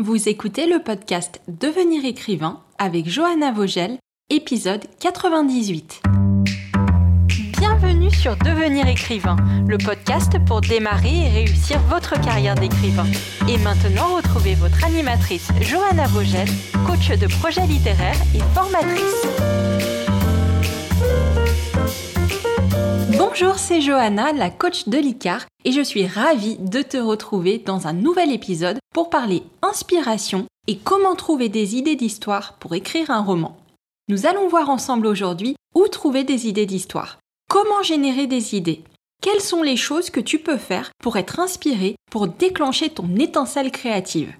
Vous écoutez le podcast Devenir écrivain avec Johanna Vogel, épisode 98. Bienvenue sur Devenir écrivain, le podcast pour démarrer et réussir votre carrière d'écrivain. Et maintenant, retrouvez votre animatrice Johanna Vogel, coach de projets littéraires et formatrice. Bonjour, c'est Johanna, la coach de l'ICAR, et je suis ravie de te retrouver dans un nouvel épisode pour parler inspiration et comment trouver des idées d'histoire pour écrire un roman. Nous allons voir ensemble aujourd'hui où trouver des idées d'histoire. Comment générer des idées? Quelles sont les choses que tu peux faire pour être inspiré, pour déclencher ton étincelle créative?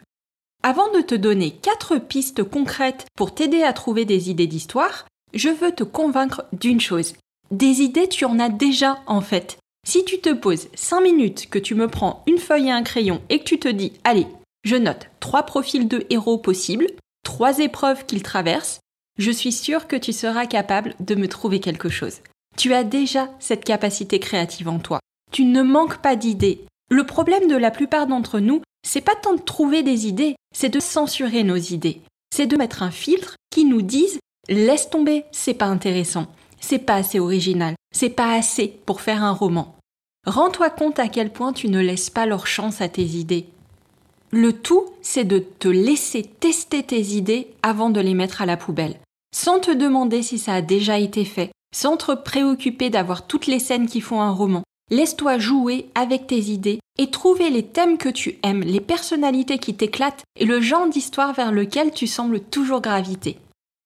Avant de te donner 4 pistes concrètes pour t'aider à trouver des idées d'histoire, je veux te convaincre d'une chose. Des idées, tu en as déjà en fait. Si tu te poses 5 minutes, que tu me prends une feuille et un crayon et que tu te dis, allez, je note trois profils de héros possibles, trois épreuves qu'ils traversent, je suis sûre que tu seras capable de me trouver quelque chose. Tu as déjà cette capacité créative en toi. Tu ne manques pas d'idées. Le problème de la plupart d'entre nous, c'est pas tant de trouver des idées, c'est de censurer nos idées. C'est de mettre un filtre qui nous dise laisse tomber, c'est pas intéressant c'est pas assez original, c'est pas assez pour faire un roman. Rends-toi compte à quel point tu ne laisses pas leur chance à tes idées. Le tout, c'est de te laisser tester tes idées avant de les mettre à la poubelle, sans te demander si ça a déjà été fait, sans te préoccuper d'avoir toutes les scènes qui font un roman. Laisse-toi jouer avec tes idées et trouver les thèmes que tu aimes, les personnalités qui t'éclatent et le genre d'histoire vers lequel tu sembles toujours graviter.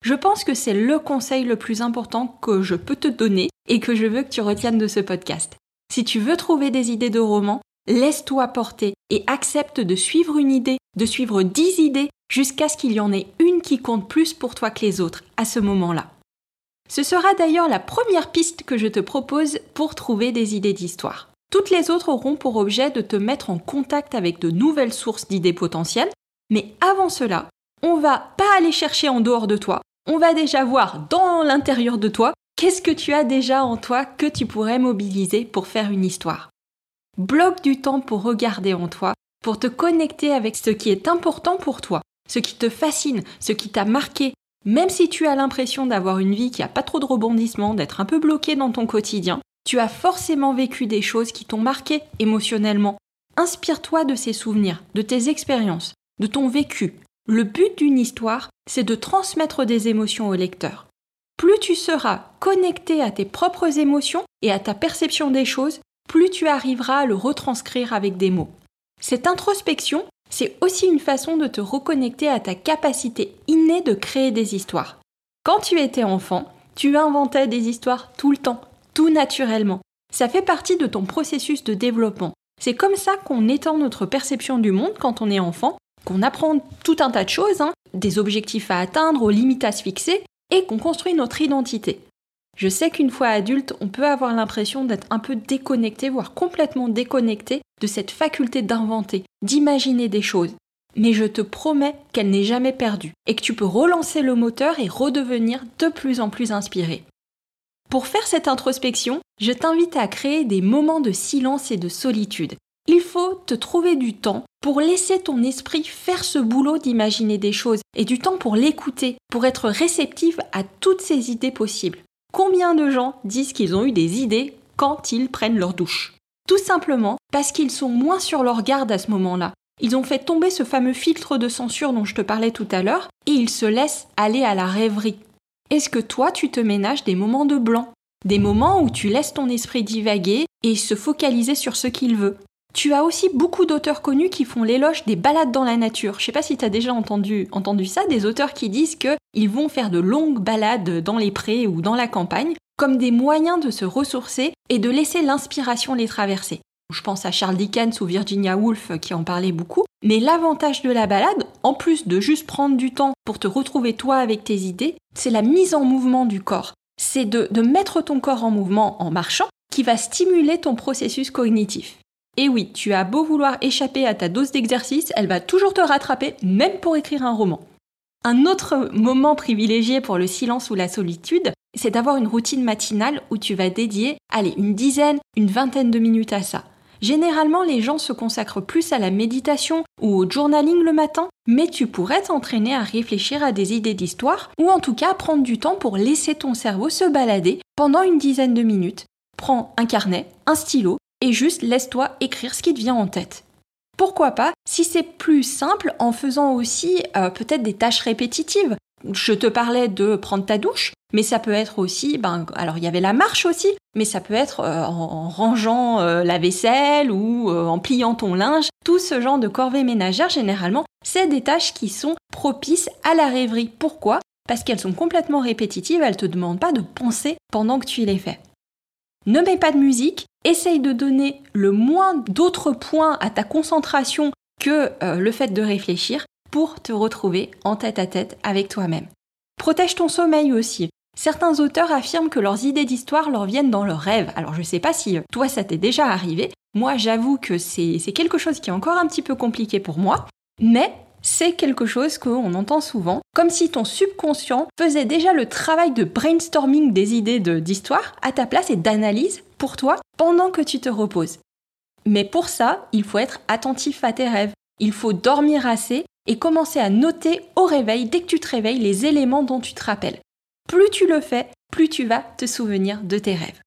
Je pense que c'est le conseil le plus important que je peux te donner et que je veux que tu retiennes de ce podcast. Si tu veux trouver des idées de romans, laisse-toi porter et accepte de suivre une idée, de suivre dix idées jusqu'à ce qu'il y en ait une qui compte plus pour toi que les autres à ce moment-là. Ce sera d'ailleurs la première piste que je te propose pour trouver des idées d'histoire. Toutes les autres auront pour objet de te mettre en contact avec de nouvelles sources d'idées potentielles, mais avant cela, on va pas aller chercher en dehors de toi, on va déjà voir dans l'intérieur de toi qu'est-ce que tu as déjà en toi que tu pourrais mobiliser pour faire une histoire. Bloque du temps pour regarder en toi, pour te connecter avec ce qui est important pour toi, ce qui te fascine, ce qui t'a marqué. Même si tu as l'impression d'avoir une vie qui n'a pas trop de rebondissements, d'être un peu bloqué dans ton quotidien, tu as forcément vécu des choses qui t'ont marqué émotionnellement. Inspire-toi de ces souvenirs, de tes expériences, de ton vécu, le but d'une histoire, c'est de transmettre des émotions au lecteur. Plus tu seras connecté à tes propres émotions et à ta perception des choses, plus tu arriveras à le retranscrire avec des mots. Cette introspection, c'est aussi une façon de te reconnecter à ta capacité innée de créer des histoires. Quand tu étais enfant, tu inventais des histoires tout le temps, tout naturellement. Ça fait partie de ton processus de développement. C'est comme ça qu'on étend notre perception du monde quand on est enfant qu'on apprend tout un tas de choses, hein, des objectifs à atteindre, aux limites à se fixer, et qu'on construit notre identité. Je sais qu'une fois adulte, on peut avoir l'impression d'être un peu déconnecté, voire complètement déconnecté de cette faculté d'inventer, d'imaginer des choses. Mais je te promets qu'elle n'est jamais perdue et que tu peux relancer le moteur et redevenir de plus en plus inspiré. Pour faire cette introspection, je t'invite à créer des moments de silence et de solitude. Il faut te trouver du temps pour laisser ton esprit faire ce boulot d'imaginer des choses et du temps pour l'écouter, pour être réceptive à toutes ces idées possibles. Combien de gens disent qu'ils ont eu des idées quand ils prennent leur douche? Tout simplement parce qu'ils sont moins sur leur garde à ce moment-là. Ils ont fait tomber ce fameux filtre de censure dont je te parlais tout à l'heure et ils se laissent aller à la rêverie. Est-ce que toi tu te ménages des moments de blanc? Des moments où tu laisses ton esprit divaguer et se focaliser sur ce qu'il veut? Tu as aussi beaucoup d'auteurs connus qui font l'éloge des balades dans la nature. Je sais pas si tu as déjà entendu, entendu ça, des auteurs qui disent qu'ils vont faire de longues balades dans les prés ou dans la campagne comme des moyens de se ressourcer et de laisser l'inspiration les traverser. Je pense à Charles Dickens ou Virginia Woolf qui en parlaient beaucoup. Mais l'avantage de la balade, en plus de juste prendre du temps pour te retrouver toi avec tes idées, c'est la mise en mouvement du corps. C'est de, de mettre ton corps en mouvement en marchant qui va stimuler ton processus cognitif. Et oui, tu as beau vouloir échapper à ta dose d'exercice, elle va toujours te rattraper, même pour écrire un roman. Un autre moment privilégié pour le silence ou la solitude, c'est d'avoir une routine matinale où tu vas dédier, allez, une dizaine, une vingtaine de minutes à ça. Généralement, les gens se consacrent plus à la méditation ou au journaling le matin, mais tu pourrais t'entraîner à réfléchir à des idées d'histoire ou en tout cas prendre du temps pour laisser ton cerveau se balader pendant une dizaine de minutes. Prends un carnet, un stylo et juste laisse-toi écrire ce qui te vient en tête. Pourquoi pas si c'est plus simple en faisant aussi euh, peut-être des tâches répétitives je te parlais de prendre ta douche, mais ça peut être aussi, ben, alors il y avait la marche aussi, mais ça peut être euh, en, rangeant euh, la vaisselle ou en pliant ton linge. Tout ce genre de corvées ménagères, généralement, c'est des tâches qui sont propices à la rêverie. Pourquoi? Parce qu'elles sont complètement répétitives, elles te demandent pas de penser pendant que tu les fais. Ne mets pas de musique, essaye de donner le moins d'autres points à ta concentration que le fait de réfléchir pour te retrouver en tête à tête avec toi-même. Protège ton sommeil aussi. Certains auteurs affirment que leurs idées d'histoire leur viennent dans leurs rêves. Alors je sais pas si euh, toi ça t'est déjà arrivé. Moi j'avoue que c'est quelque chose qui est encore un petit peu compliqué pour moi. Mais c'est quelque chose qu'on entend souvent, comme si ton subconscient faisait déjà le travail de brainstorming des idées d'histoire à ta place et d'analyse pour toi pendant que tu te reposes. Mais pour ça, il faut être attentif à tes rêves. Il faut dormir assez et commencer à noter au réveil, dès que tu te réveilles, les éléments dont tu te rappelles. Plus tu le fais, plus tu vas te souvenir de tes rêves.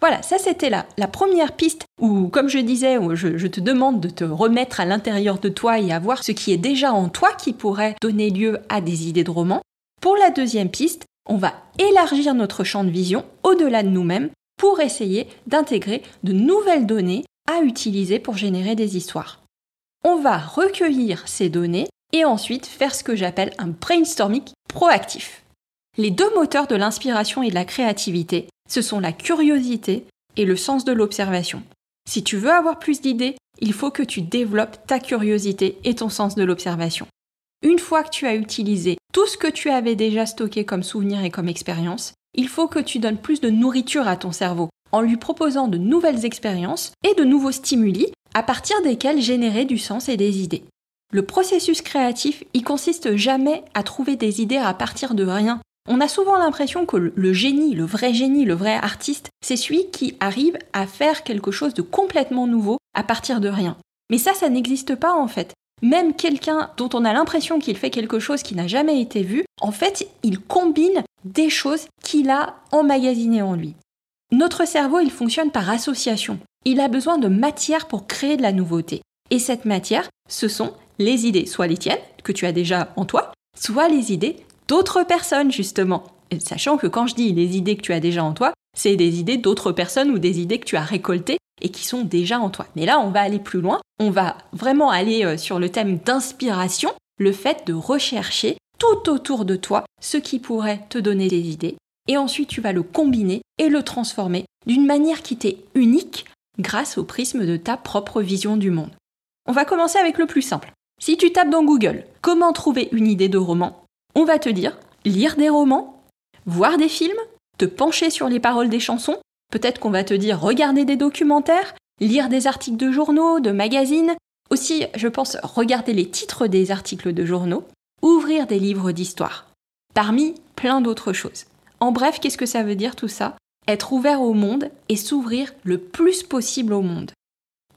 Voilà, ça c'était la, première piste où, comme je disais, je, je te demande de te remettre à l'intérieur de toi et à voir ce qui est déjà en toi qui pourrait donner lieu à des idées de romans. Pour la deuxième piste, on va élargir notre champ de vision au-delà de nous-mêmes pour essayer d'intégrer de nouvelles données à utiliser pour générer des histoires. On va recueillir ces données et ensuite faire ce que j'appelle un brainstorming proactif. Les deux moteurs de l'inspiration et de la créativité, ce sont la curiosité et le sens de l'observation. Si tu veux avoir plus d'idées, il faut que tu développes ta curiosité et ton sens de l'observation. Une fois que tu as utilisé tout ce que tu avais déjà stocké comme souvenir et comme expérience, il faut que tu donnes plus de nourriture à ton cerveau en lui proposant de nouvelles expériences et de nouveaux stimuli à partir desquels générer du sens et des idées. Le processus créatif, il consiste jamais à trouver des idées à partir de rien. On a souvent l'impression que le génie, le vrai génie, le vrai artiste, c'est celui qui arrive à faire quelque chose de complètement nouveau à partir de rien. Mais ça, ça n'existe pas en fait. Même quelqu'un dont on a l'impression qu'il fait quelque chose qui n'a jamais été vu, en fait, il combine des choses qu'il a emmagasinées en lui. Notre cerveau, il fonctionne par association. Il a besoin de matière pour créer de la nouveauté. Et cette matière, ce sont les idées, soit les tiennes, que tu as déjà en toi, soit les idées d'autres personnes, justement. sachant que quand je dis les idées que tu as déjà en toi, c'est des idées d'autres personnes ou des idées que tu as récoltées et qui sont déjà en toi. Mais là, on va aller plus loin. On va vraiment aller euh, sur le thème d'inspiration, le fait de rechercher tout autour de toi ce qui pourrait te donner des idées. Et ensuite, tu vas le combiner et le transformer d'une manière qui t'est unique grâce au prisme de ta propre vision du monde. On va commencer avec le plus simple. Si tu tapes dans Google comment trouver une idée de roman, on va te dire lire des romans, voir des films, te pencher sur les paroles des chansons, peut-être qu'on va te dire regarder des documentaires, lire des articles de journaux, de magazines, aussi, je pense, regarder les titres des articles de journaux, ouvrir des livres d'histoire, parmi plein d'autres choses. En bref, qu'est-ce que ça veut dire tout ça? Être ouvert au monde et s'ouvrir le plus possible au monde.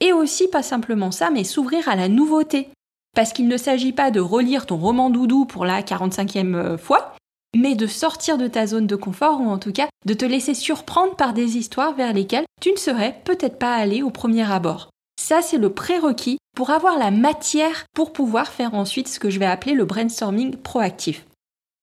Et aussi, pas simplement ça, mais s'ouvrir à la nouveauté, parce qu'il ne s'agit pas de relire ton roman doudou pour la 45e euh, fois, mais de sortir de ta zone de confort ou en tout cas de te laisser surprendre par des histoires vers lesquelles tu ne serais peut-être pas allé au premier abord. Ça, c'est le prérequis pour avoir la matière pour pouvoir faire ensuite ce que je vais appeler le brainstorming proactif.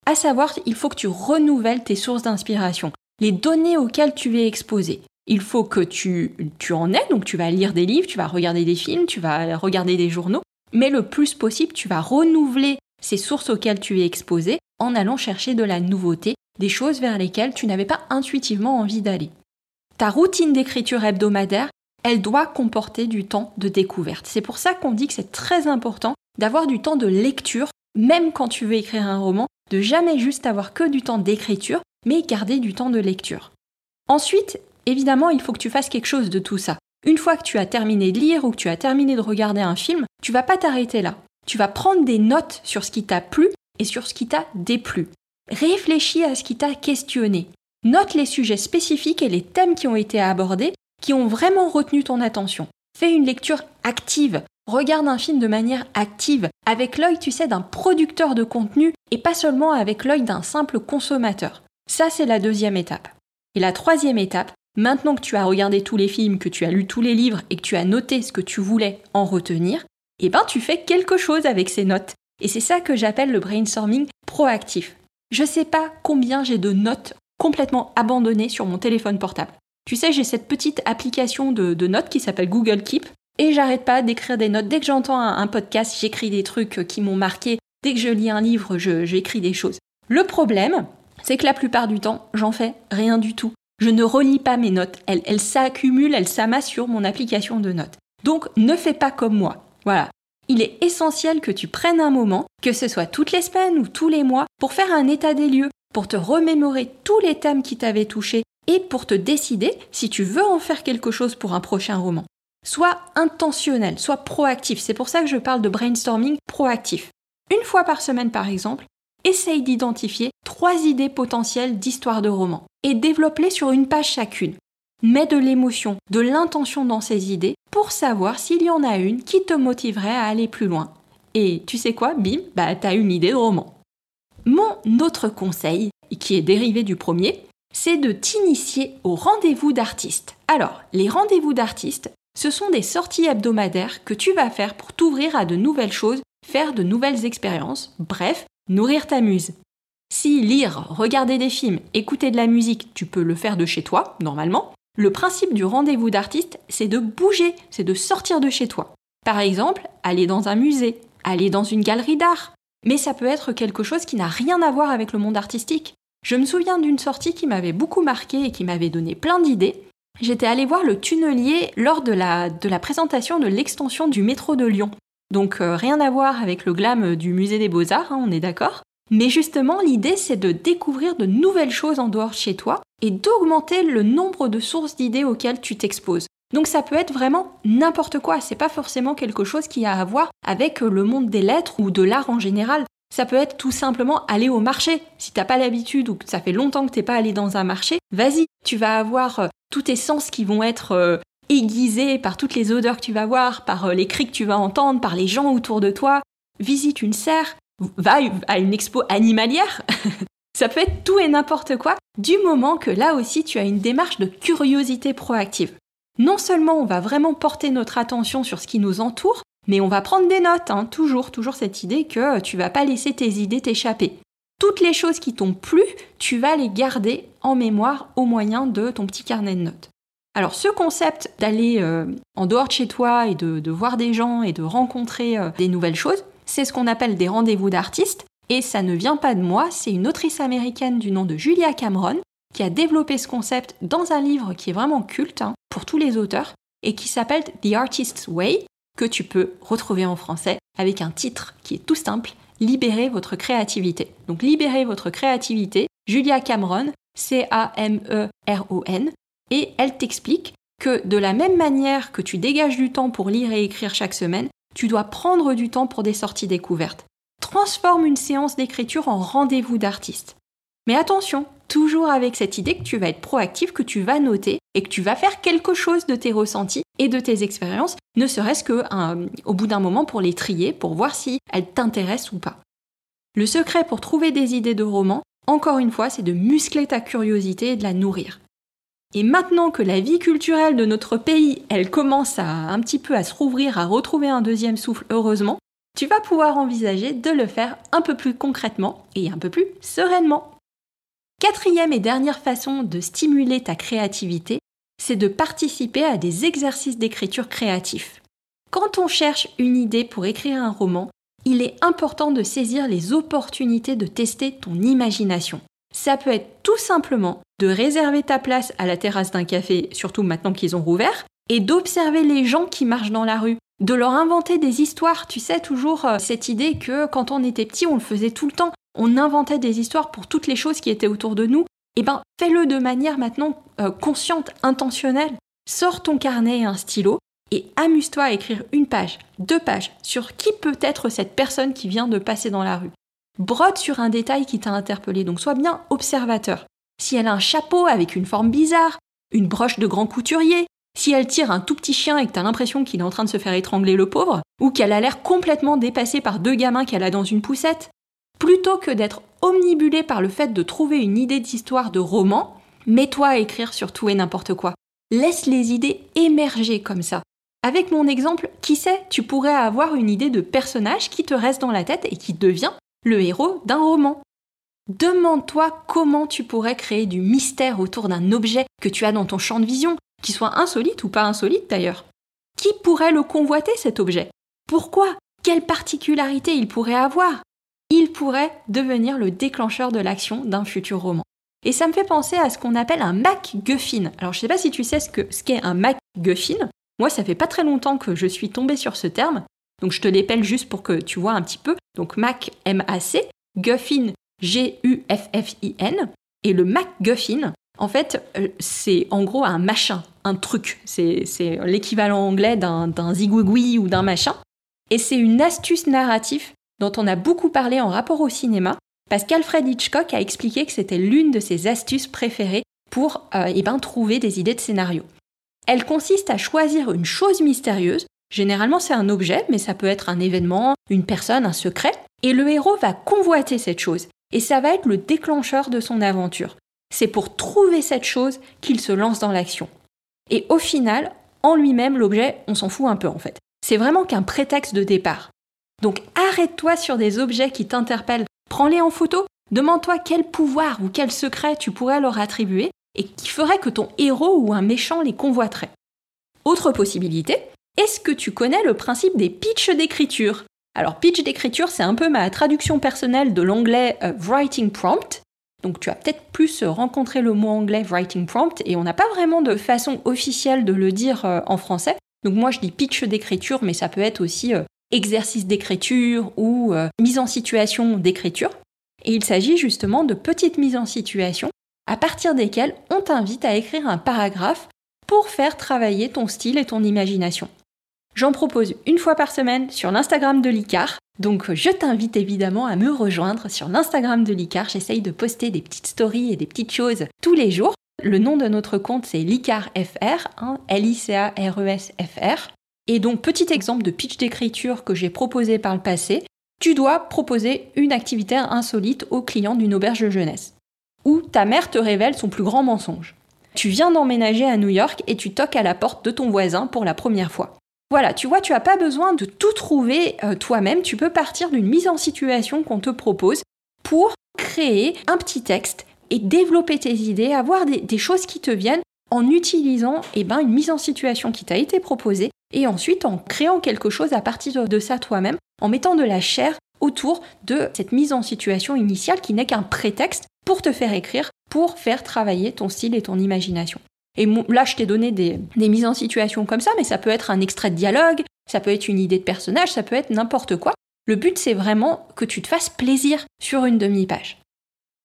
À savoir, il faut que tu renouvelles tes sources d'inspiration, les données auxquelles tu es exposé. Il faut que tu, tu en aies, donc tu vas lire des livres, tu vas regarder des films, tu vas regarder des journaux, mais le plus possible, tu vas renouveler ces sources auxquelles tu es exposé en allant chercher de la nouveauté, des choses vers lesquelles tu n'avais pas intuitivement envie d'aller. Ta routine d'écriture hebdomadaire, elle doit comporter du temps de découverte. C'est pour ça qu'on dit que c'est très important d'avoir du temps de lecture, même quand tu veux écrire un roman, de jamais juste avoir que du temps d'écriture, mais garder du temps de lecture. Ensuite, évidemment, il faut que tu fasses quelque chose de tout ça. Une fois que tu as terminé de lire ou que tu as terminé de regarder un film, tu vas pas t'arrêter là. Tu vas prendre des notes sur ce qui t'a plu et sur ce qui t'a déplu. Réfléchis à ce qui t'a questionné. Note les sujets spécifiques et les thèmes qui ont été abordés, qui ont vraiment retenu ton attention. Fais une lecture active. Regarde un film de manière active, avec l'œil, tu sais, d'un producteur de contenu et pas seulement avec l'œil d'un simple consommateur. Ça, c'est la deuxième étape. Et la troisième étape, maintenant que tu as regardé tous les films, que tu as lu tous les livres et que tu as noté ce que tu voulais en retenir, eh ben tu fais quelque chose avec ces notes. Et c'est ça que j'appelle le brainstorming proactif. Je sais pas combien j'ai de notes complètement abandonnées sur mon téléphone portable. Tu sais, j'ai cette petite application de, notes qui s'appelle Google Keep et j'arrête pas d'écrire des notes. Dès que j'entends un, podcast, j'écris des trucs qui m'ont marqué. Dès que je lis un livre, j'écris des choses. Le problème, c'est que la plupart du temps, j'en fais rien du tout. Je ne relis pas mes notes. Elles, s'accumulent, elles s'amassent sur mon application de notes. Donc, ne fais pas comme moi. Voilà. Il est essentiel que tu prennes un moment, que ce soit toutes les semaines ou tous les mois, pour faire un état des lieux, pour te remémorer tous les thèmes qui t'avaient touché et pour te décider si tu veux en faire quelque chose pour un prochain roman. Sois intentionnel, sois proactif. C'est pour ça que je parle de brainstorming proactif. Une fois par semaine, par exemple, essaye d'identifier trois idées potentielles d'histoire de roman et développe-les sur une page chacune. Mets de l'émotion, de l'intention dans ces idées pour savoir s'il y en a une qui te motiverait à aller plus loin. Et tu sais quoi, bim, bah t'as une idée de roman. Mon autre conseil, qui est dérivé du premier, c'est de t'initier au rendez-vous d'artistes. Alors, les rendez-vous d'artistes, ce sont des sorties hebdomadaires que tu vas faire pour t'ouvrir à de nouvelles choses, faire de nouvelles expériences, bref, nourrir ta muse. Si lire, regarder des films, écouter de la musique, tu peux le faire de chez toi, normalement, le principe du rendez-vous d'artiste, c'est de bouger, c'est de sortir de chez toi. Par exemple, aller dans un musée, aller dans une galerie d'art. Mais ça peut être quelque chose qui n'a rien à voir avec le monde artistique. Je me souviens d'une sortie qui m'avait beaucoup marqué et qui m'avait donné plein d'idées. J'étais allée voir le tunnelier lors de la, de la présentation de l'extension du métro de Lyon. Donc euh, rien à voir avec le glam du musée des beaux-arts, hein, on est d'accord. Mais justement, l'idée, c'est de découvrir de nouvelles choses en dehors de chez toi et d'augmenter le nombre de sources d'idées auxquelles tu t'exposes. Donc ça peut être vraiment n'importe quoi, c'est pas forcément quelque chose qui a à voir avec le monde des lettres ou de l'art en général. Ça peut être tout simplement aller au marché. Si t'as pas l'habitude ou que ça fait longtemps que t'es pas allé dans un marché, vas-y, tu vas avoir euh, tous tes sens qui vont être aiguisés par toutes les odeurs que tu vas voir, par euh, les cris que tu vas entendre, par les gens autour de toi. Visite une serre, va à une expo animalière. Ça peut être tout et n'importe quoi, du moment que là aussi tu as une démarche de curiosité proactive. Non seulement on va vraiment porter notre attention sur ce qui nous entoure, mais on va prendre des notes, hein. toujours, toujours cette idée que tu vas pas laisser tes idées t'échapper. Toutes les choses qui t'ont plu, tu vas les garder en mémoire au moyen de ton petit carnet de notes. Alors ce concept d'aller euh, en dehors de chez toi et de, voir des gens et de rencontrer euh, des nouvelles choses, c'est ce qu'on appelle des rendez-vous d'artistes. Et ça ne vient pas de moi, c'est une autrice américaine du nom de Julia Cameron qui a développé ce concept dans un livre qui est vraiment culte hein, pour tous les auteurs et qui s'appelle The Artist's Way, que tu peux retrouver en français avec un titre qui est tout simple, Libérez votre créativité. Donc libérez votre créativité, Julia Cameron, C-A-M-E-R-O-N, et elle t'explique que de la même manière que tu dégages du temps pour lire et écrire chaque semaine, tu dois prendre du temps pour des sorties découvertes. Transforme une séance d'écriture en rendez-vous d'artiste. Mais attention, toujours avec cette idée que tu vas être proactif, que tu vas noter et que tu vas faire quelque chose de tes ressentis et de tes expériences, ne serait-ce qu'au bout d'un moment pour les trier, pour voir si elles t'intéressent ou pas. Le secret pour trouver des idées de romans, encore une fois, c'est de muscler ta curiosité et de la nourrir. Et maintenant que la vie culturelle de notre pays, elle commence à un petit peu à se rouvrir, à retrouver un deuxième souffle, heureusement, tu vas pouvoir envisager de le faire un peu plus concrètement et un peu plus sereinement. Quatrième et dernière façon de stimuler ta créativité, c'est de participer à des exercices d'écriture créatifs. Quand on cherche une idée pour écrire un roman, il est important de saisir les opportunités de tester ton imagination. Ça peut être tout simplement de réserver ta place à la terrasse d'un café, surtout maintenant qu'ils ont rouvert, et d'observer les gens qui marchent dans la rue, de leur inventer des histoires. Tu sais, toujours euh, cette idée que quand on était petit, on le faisait tout le temps. On inventait des histoires pour toutes les choses qui étaient autour de nous. Eh ben, fais-le de manière maintenant euh, consciente, intentionnelle. Sors ton carnet et un stylo et amuse-toi à écrire une page, deux pages sur qui peut être cette personne qui vient de passer dans la rue. Brode sur un détail qui t'a interpellé, donc sois bien observateur. Si elle a un chapeau avec une forme bizarre, une broche de grand couturier, si elle tire un tout petit chien et que t'as l'impression qu'il est en train de se faire étrangler le pauvre, ou qu'elle a l'air complètement dépassée par deux gamins qu'elle a dans une poussette, plutôt que d'être omnibulée par le fait de trouver une idée d'histoire de roman, mets-toi à écrire sur tout et n'importe quoi. Laisse les idées émerger comme ça. Avec mon exemple, qui sait, tu pourrais avoir une idée de personnage qui te reste dans la tête et qui devient le héros d'un roman. Demande-toi comment tu pourrais créer du mystère autour d'un objet que tu as dans ton champ de vision, qui soit insolite ou pas insolite d'ailleurs. Qui pourrait le convoiter cet objet? Pourquoi? Quelle particularité il pourrait avoir? Il pourrait devenir le déclencheur de l'action d'un futur roman. Et ça me fait penser à ce qu'on appelle un MacGuffin. Alors je sais pas si tu sais ce qu'est ce un MacGuffin. Moi, ça fait pas très longtemps que je suis tombée sur ce terme. Donc je te l'épelle juste pour que tu vois un petit peu. Donc Mac, M-A-C, Guffin, G-U-F-F-I-N. Et le MacGuffin, en fait, euh, c'est en gros un machin, un truc. C'est l'équivalent anglais d'un zigouigoui ou d'un machin. Et c'est une astuce narrative dont on a beaucoup parlé en rapport au cinéma, parce qu'Alfred Hitchcock a expliqué que c'était l'une de ses astuces préférées pour euh, eh ben, trouver des idées de scénario. Elle consiste à choisir une chose mystérieuse, généralement c'est un objet, mais ça peut être un événement, une personne, un secret, et le héros va convoiter cette chose, et ça va être le déclencheur de son aventure. C'est pour trouver cette chose qu'il se lance dans l'action. Et au final, en lui-même, l'objet, on s'en fout un peu en fait. C'est vraiment qu'un prétexte de départ. Donc arrête-toi sur des objets qui t'interpellent, prends-les en photo, demande-toi quel pouvoir ou quel secret tu pourrais leur attribuer et qui ferait que ton héros ou un méchant les convoiterait. Autre possibilité, est-ce que tu connais le principe des pitchs d'écriture? Alors pitch d'écriture, c'est un peu ma traduction personnelle de l'anglais euh, writing prompt. Donc tu as peut-être plus rencontré le mot anglais writing prompt et on n'a pas vraiment de façon officielle de le dire euh, en français. Donc moi je dis pitch d'écriture, mais ça peut être aussi euh, exercice d'écriture ou euh, mise en situation d'écriture. Et il s'agit justement de petites mises en situation à partir desquelles on t'invite à écrire un paragraphe pour faire travailler ton style et ton imagination. J'en propose une fois par semaine sur l'Instagram de l'ICAR donc je t'invite évidemment à me rejoindre sur l'Instagram de l'ICAR. J'essaye de poster des petites stories et des petites choses tous les jours. Le nom de notre compte c'est l'ICARFR, hein, L-I-C-A-R-E-S-F-R. Et donc petit exemple de pitch d'écriture que j'ai proposé par le passé, tu dois proposer une activité insolite au client d'une auberge de jeunesse. Ou ta mère te révèle son plus grand mensonge. Tu viens d'emménager à New York et tu toques à la porte de ton voisin pour la première fois. Voilà, tu vois, tu n'as pas besoin de tout trouver euh, toi-même, tu peux partir d'une mise en situation qu'on te propose pour créer un petit texte et développer tes idées, avoir des, choses qui te viennent en utilisant eh ben, une mise en situation qui t'a été proposée et ensuite en créant quelque chose à partir de ça toi-même, en mettant de la chair autour de cette mise en situation initiale qui n'est qu'un prétexte pour te faire écrire, pour faire travailler ton style et ton imagination. Et là, je t'ai donné des, mises en situation comme ça, mais ça peut être un extrait de dialogue, ça peut être une idée de personnage, ça peut être n'importe quoi. Le but, c'est vraiment que tu te fasses plaisir sur une demi-page.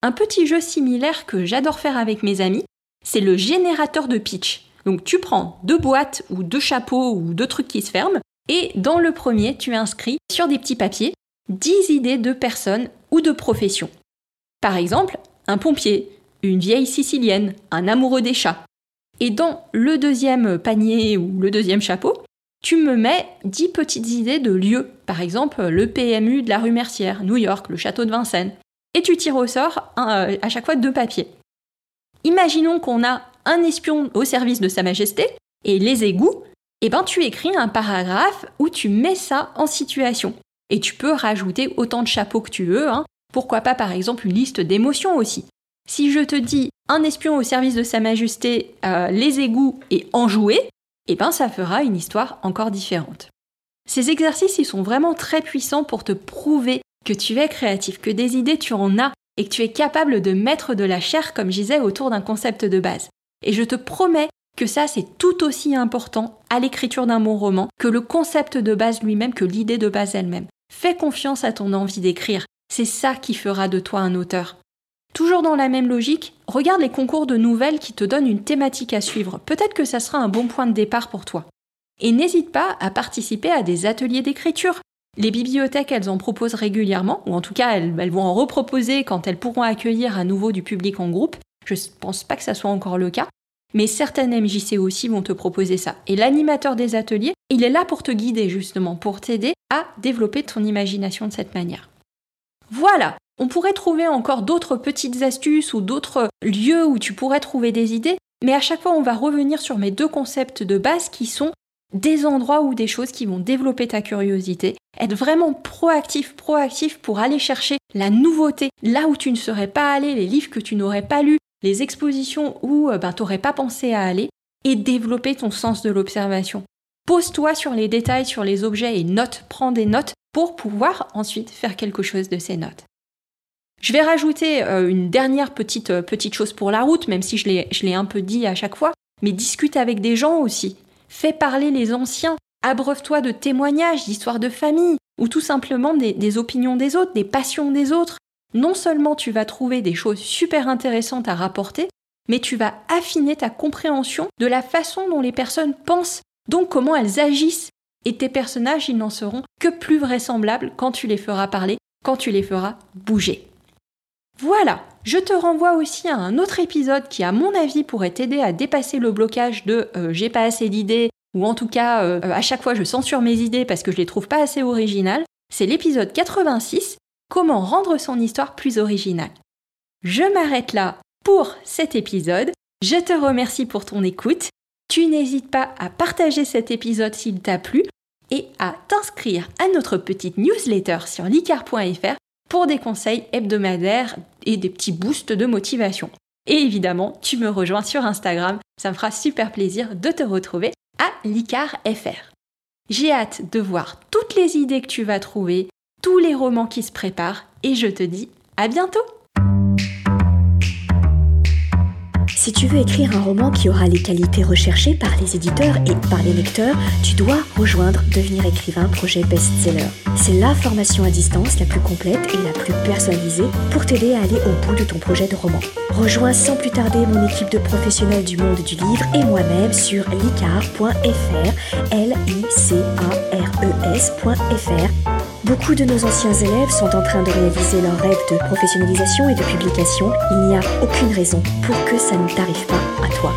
Un petit jeu similaire que j'adore faire avec mes amis, c'est le générateur de pitch. Donc tu prends deux boîtes ou deux chapeaux ou deux trucs qui se ferment, et dans le premier, tu inscris sur des petits papiers 10 idées de personnes ou de professions. Par exemple, un pompier, une vieille sicilienne, un amoureux des chats. Et dans le deuxième panier ou le deuxième chapeau, tu me mets 10 petites idées de lieux. Par exemple, le PMU de la rue Mercière, New York, le château de Vincennes. Et tu tires au sort euh, à chaque fois deux papiers. Imaginons qu'on a un espion au service de Sa Majesté et les égouts. Et eh ben tu écris un paragraphe où tu mets ça en situation. Et tu peux rajouter autant de chapeaux que tu veux. Hein. Pourquoi pas par exemple une liste d'émotions aussi. Si je te dis un espion au service de Sa Majesté, euh, les égouts et enjoué, eh ben ça fera une histoire encore différente. Ces exercices, ils sont vraiment très puissants pour te prouver que tu es créatif, que des idées tu en as et que tu es capable de mettre de la chair, comme je disais, autour d'un concept de base. Et je te promets que ça, c'est tout aussi important à l'écriture d'un bon roman que le concept de base lui-même, que l'idée de base elle-même. Fais confiance à ton envie d'écrire. C'est ça qui fera de toi un auteur. Toujours dans la même logique, regarde les concours de nouvelles qui te donnent une thématique à suivre. Peut-être que ça sera un bon point de départ pour toi. Et n'hésite pas à participer à des ateliers d'écriture. Les bibliothèques, elles en proposent régulièrement, ou en tout cas, elles, vont en reproposer quand elles pourront accueillir à nouveau du public en groupe. Je ne pense pas que ça soit encore le cas. mais certaines MJC aussi vont te proposer ça. Et l'animateur des ateliers, il est là pour te guider justement, pour t'aider à développer ton imagination de cette manière. Voilà, on pourrait trouver encore d'autres petites astuces ou d'autres lieux où tu pourrais trouver des idées, mais à chaque fois on va revenir sur mes deux concepts de base qui sont des endroits ou des choses qui vont développer ta curiosité, être vraiment proactif, proactif pour aller chercher la nouveauté là où tu ne serais pas allé, les livres que tu n'aurais pas lus, les expositions où euh, ben, tu n'aurais pas pensé à aller, et développer ton sens de l'observation. Pose-toi sur les détails, sur les objets et note, prends des notes pour pouvoir ensuite faire quelque chose de ces notes. Je vais rajouter euh, une dernière petite, euh, petite chose pour la route, même si je l'ai un peu dit à chaque fois, mais discute avec des gens aussi. Fais parler les anciens, abreuve-toi de témoignages, d'histoires de famille, ou tout simplement des, opinions des autres, des passions des autres. Non seulement tu vas trouver des choses super intéressantes à rapporter, mais tu vas affiner ta compréhension de la façon dont les personnes pensent, donc comment elles agissent. Et tes personnages, ils n'en seront que plus vraisemblables quand tu les feras parler, quand tu les feras bouger. Voilà, je te renvoie aussi à un autre épisode qui, à mon avis, pourrait t'aider à dépasser le blocage de euh, j'ai pas assez d'idées ou en tout cas euh, à chaque fois je censure mes idées parce que je les trouve pas assez originales. C'est l'épisode 86, Comment rendre son histoire plus originale. Je m'arrête là pour cet épisode. Je te remercie pour ton écoute. Tu n'hésites pas à partager cet épisode s'il t'a plu et à t'inscrire à notre petite newsletter sur licar.fr pour des conseils hebdomadaires et des petits boosts de motivation. Et évidemment, tu me rejoins sur Instagram, ça me fera super plaisir de te retrouver à l'ICAR.fr. J'ai hâte de voir toutes les idées que tu vas trouver, tous les romans qui se préparent, et je te dis à bientôt Si tu veux écrire un roman qui aura les qualités recherchées par les éditeurs et par les lecteurs, tu dois rejoindre Devenir écrivain projet best-seller. C'est la formation à distance la plus complète et la plus personnalisée pour t'aider à aller au bout de ton projet de roman. Rejoins sans plus tarder mon équipe de professionnels du monde du livre et moi-même sur licar.fr, l i c a r Beaucoup de nos anciens élèves sont en train de réaliser leur rêve de professionnalisation et de publication. Il n'y a aucune raison pour que ça ne t'arrive pas à toi.